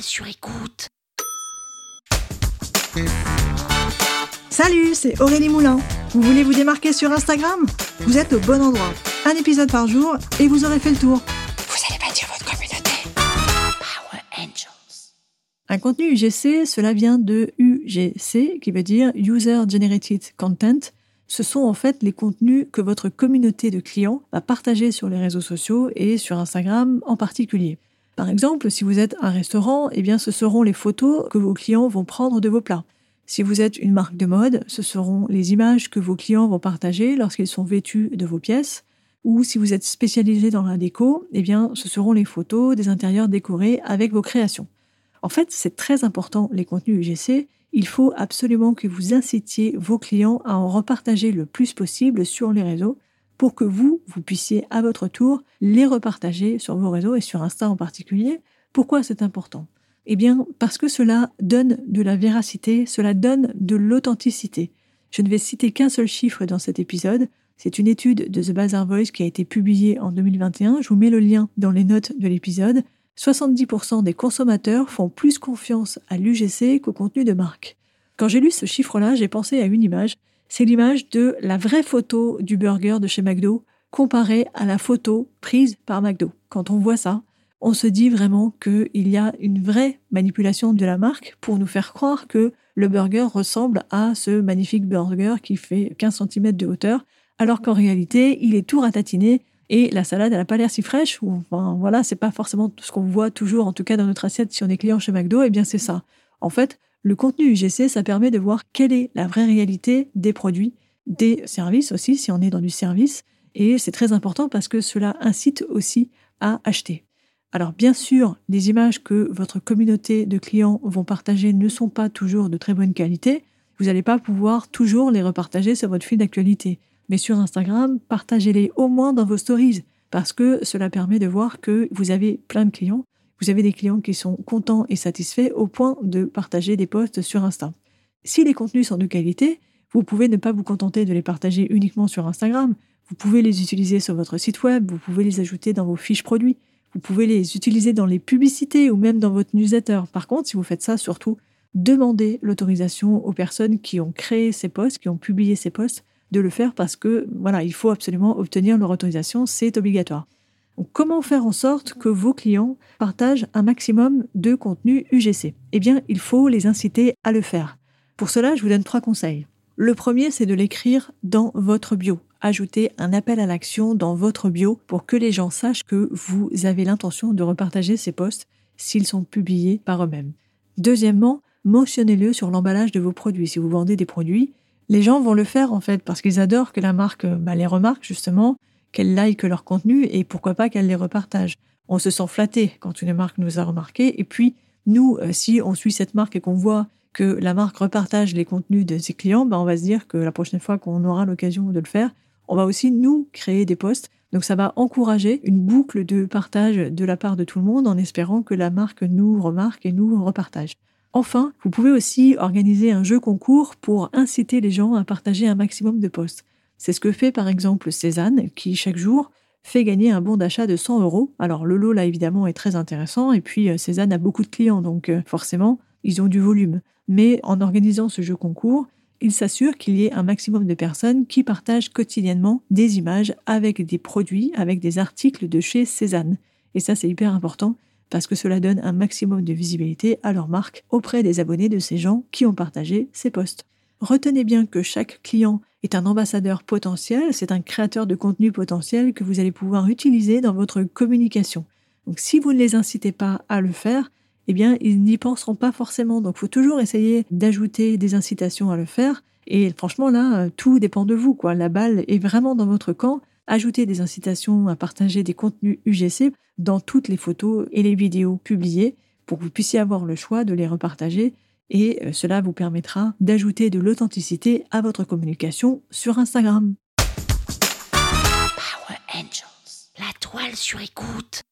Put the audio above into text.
Sur écoute. Salut, c'est Aurélie Moulin. Vous voulez vous démarquer sur Instagram? Vous êtes au bon endroit. Un épisode par jour et vous aurez fait le tour. Vous allez bâtir votre communauté. Power Angels. Un contenu UGC, cela vient de UGC, qui veut dire User Generated Content. Ce sont en fait les contenus que votre communauté de clients va partager sur les réseaux sociaux et sur Instagram en particulier. Par exemple, si vous êtes un restaurant, eh bien ce seront les photos que vos clients vont prendre de vos plats. Si vous êtes une marque de mode, ce seront les images que vos clients vont partager lorsqu'ils sont vêtus de vos pièces. Ou si vous êtes spécialisé dans la déco, eh bien ce seront les photos des intérieurs décorés avec vos créations. En fait, c'est très important les contenus UGC. Il faut absolument que vous incitiez vos clients à en repartager le plus possible sur les réseaux pour que vous, vous puissiez à votre tour les repartager sur vos réseaux et sur Insta en particulier. Pourquoi c'est important? Eh bien, parce que cela donne de la véracité, cela donne de l'authenticité. Je ne vais citer qu'un seul chiffre dans cet épisode. C'est une étude de The Bazaar Voice qui a été publiée en 2021. Je vous mets le lien dans les notes de l'épisode. 70% des consommateurs font plus confiance à l'UGC qu'au contenu de marque. Quand j'ai lu ce chiffre-là, j'ai pensé à une image c'est l'image de la vraie photo du burger de chez McDo comparée à la photo prise par McDo. Quand on voit ça, on se dit vraiment qu'il y a une vraie manipulation de la marque pour nous faire croire que le burger ressemble à ce magnifique burger qui fait 15 cm de hauteur, alors qu'en réalité, il est tout ratatiné et la salade, elle n'a pas l'air si fraîche, ou enfin, voilà, c'est pas forcément ce qu'on voit toujours, en tout cas dans notre assiette si on est client chez McDo, eh bien c'est ça. En fait, le contenu UGC, ça permet de voir quelle est la vraie réalité des produits, des services aussi, si on est dans du service. Et c'est très important parce que cela incite aussi à acheter. Alors bien sûr, les images que votre communauté de clients vont partager ne sont pas toujours de très bonne qualité. Vous n'allez pas pouvoir toujours les repartager sur votre fil d'actualité. Mais sur Instagram, partagez-les au moins dans vos stories parce que cela permet de voir que vous avez plein de clients vous avez des clients qui sont contents et satisfaits au point de partager des posts sur Insta. Si les contenus sont de qualité, vous pouvez ne pas vous contenter de les partager uniquement sur Instagram. Vous pouvez les utiliser sur votre site web, vous pouvez les ajouter dans vos fiches produits, vous pouvez les utiliser dans les publicités ou même dans votre newsletter. Par contre, si vous faites ça, surtout, demandez l'autorisation aux personnes qui ont créé ces posts, qui ont publié ces posts, de le faire parce que voilà, il faut absolument obtenir leur autorisation, c'est obligatoire comment faire en sorte que vos clients partagent un maximum de contenu UGC Eh bien, il faut les inciter à le faire. Pour cela, je vous donne trois conseils. Le premier, c'est de l'écrire dans votre bio. Ajoutez un appel à l'action dans votre bio pour que les gens sachent que vous avez l'intention de repartager ces posts s'ils sont publiés par eux-mêmes. Deuxièmement, mentionnez-le sur l'emballage de vos produits. Si vous vendez des produits, les gens vont le faire en fait parce qu'ils adorent que la marque bah, les remarque justement qu'elles like leur contenu et pourquoi pas qu'elles les repartagent. On se sent flatté quand une marque nous a remarqué et puis nous, euh, si on suit cette marque et qu'on voit que la marque repartage les contenus de ses clients, ben on va se dire que la prochaine fois qu'on aura l'occasion de le faire, on va aussi nous créer des posts. Donc ça va encourager une boucle de partage de la part de tout le monde en espérant que la marque nous remarque et nous repartage. Enfin, vous pouvez aussi organiser un jeu concours pour inciter les gens à partager un maximum de posts. C'est ce que fait par exemple Cézanne, qui chaque jour fait gagner un bon d'achat de 100 euros. Alors le lot là évidemment est très intéressant, et puis euh, Cézanne a beaucoup de clients, donc euh, forcément ils ont du volume. Mais en organisant ce jeu concours, il s'assure qu'il y ait un maximum de personnes qui partagent quotidiennement des images avec des produits, avec des articles de chez Cézanne. Et ça c'est hyper important parce que cela donne un maximum de visibilité à leur marque auprès des abonnés de ces gens qui ont partagé ces posts. Retenez bien que chaque client est un ambassadeur potentiel, c'est un créateur de contenu potentiel que vous allez pouvoir utiliser dans votre communication. Donc si vous ne les incitez pas à le faire, eh bien ils n'y penseront pas forcément. Donc il faut toujours essayer d'ajouter des incitations à le faire. Et franchement là, tout dépend de vous. Quoi. La balle est vraiment dans votre camp. ajouter des incitations à partager des contenus UGC dans toutes les photos et les vidéos publiées pour que vous puissiez avoir le choix de les repartager et euh, cela vous permettra d'ajouter de l'authenticité à votre communication sur Instagram. Power Angels, la toile sur écoute.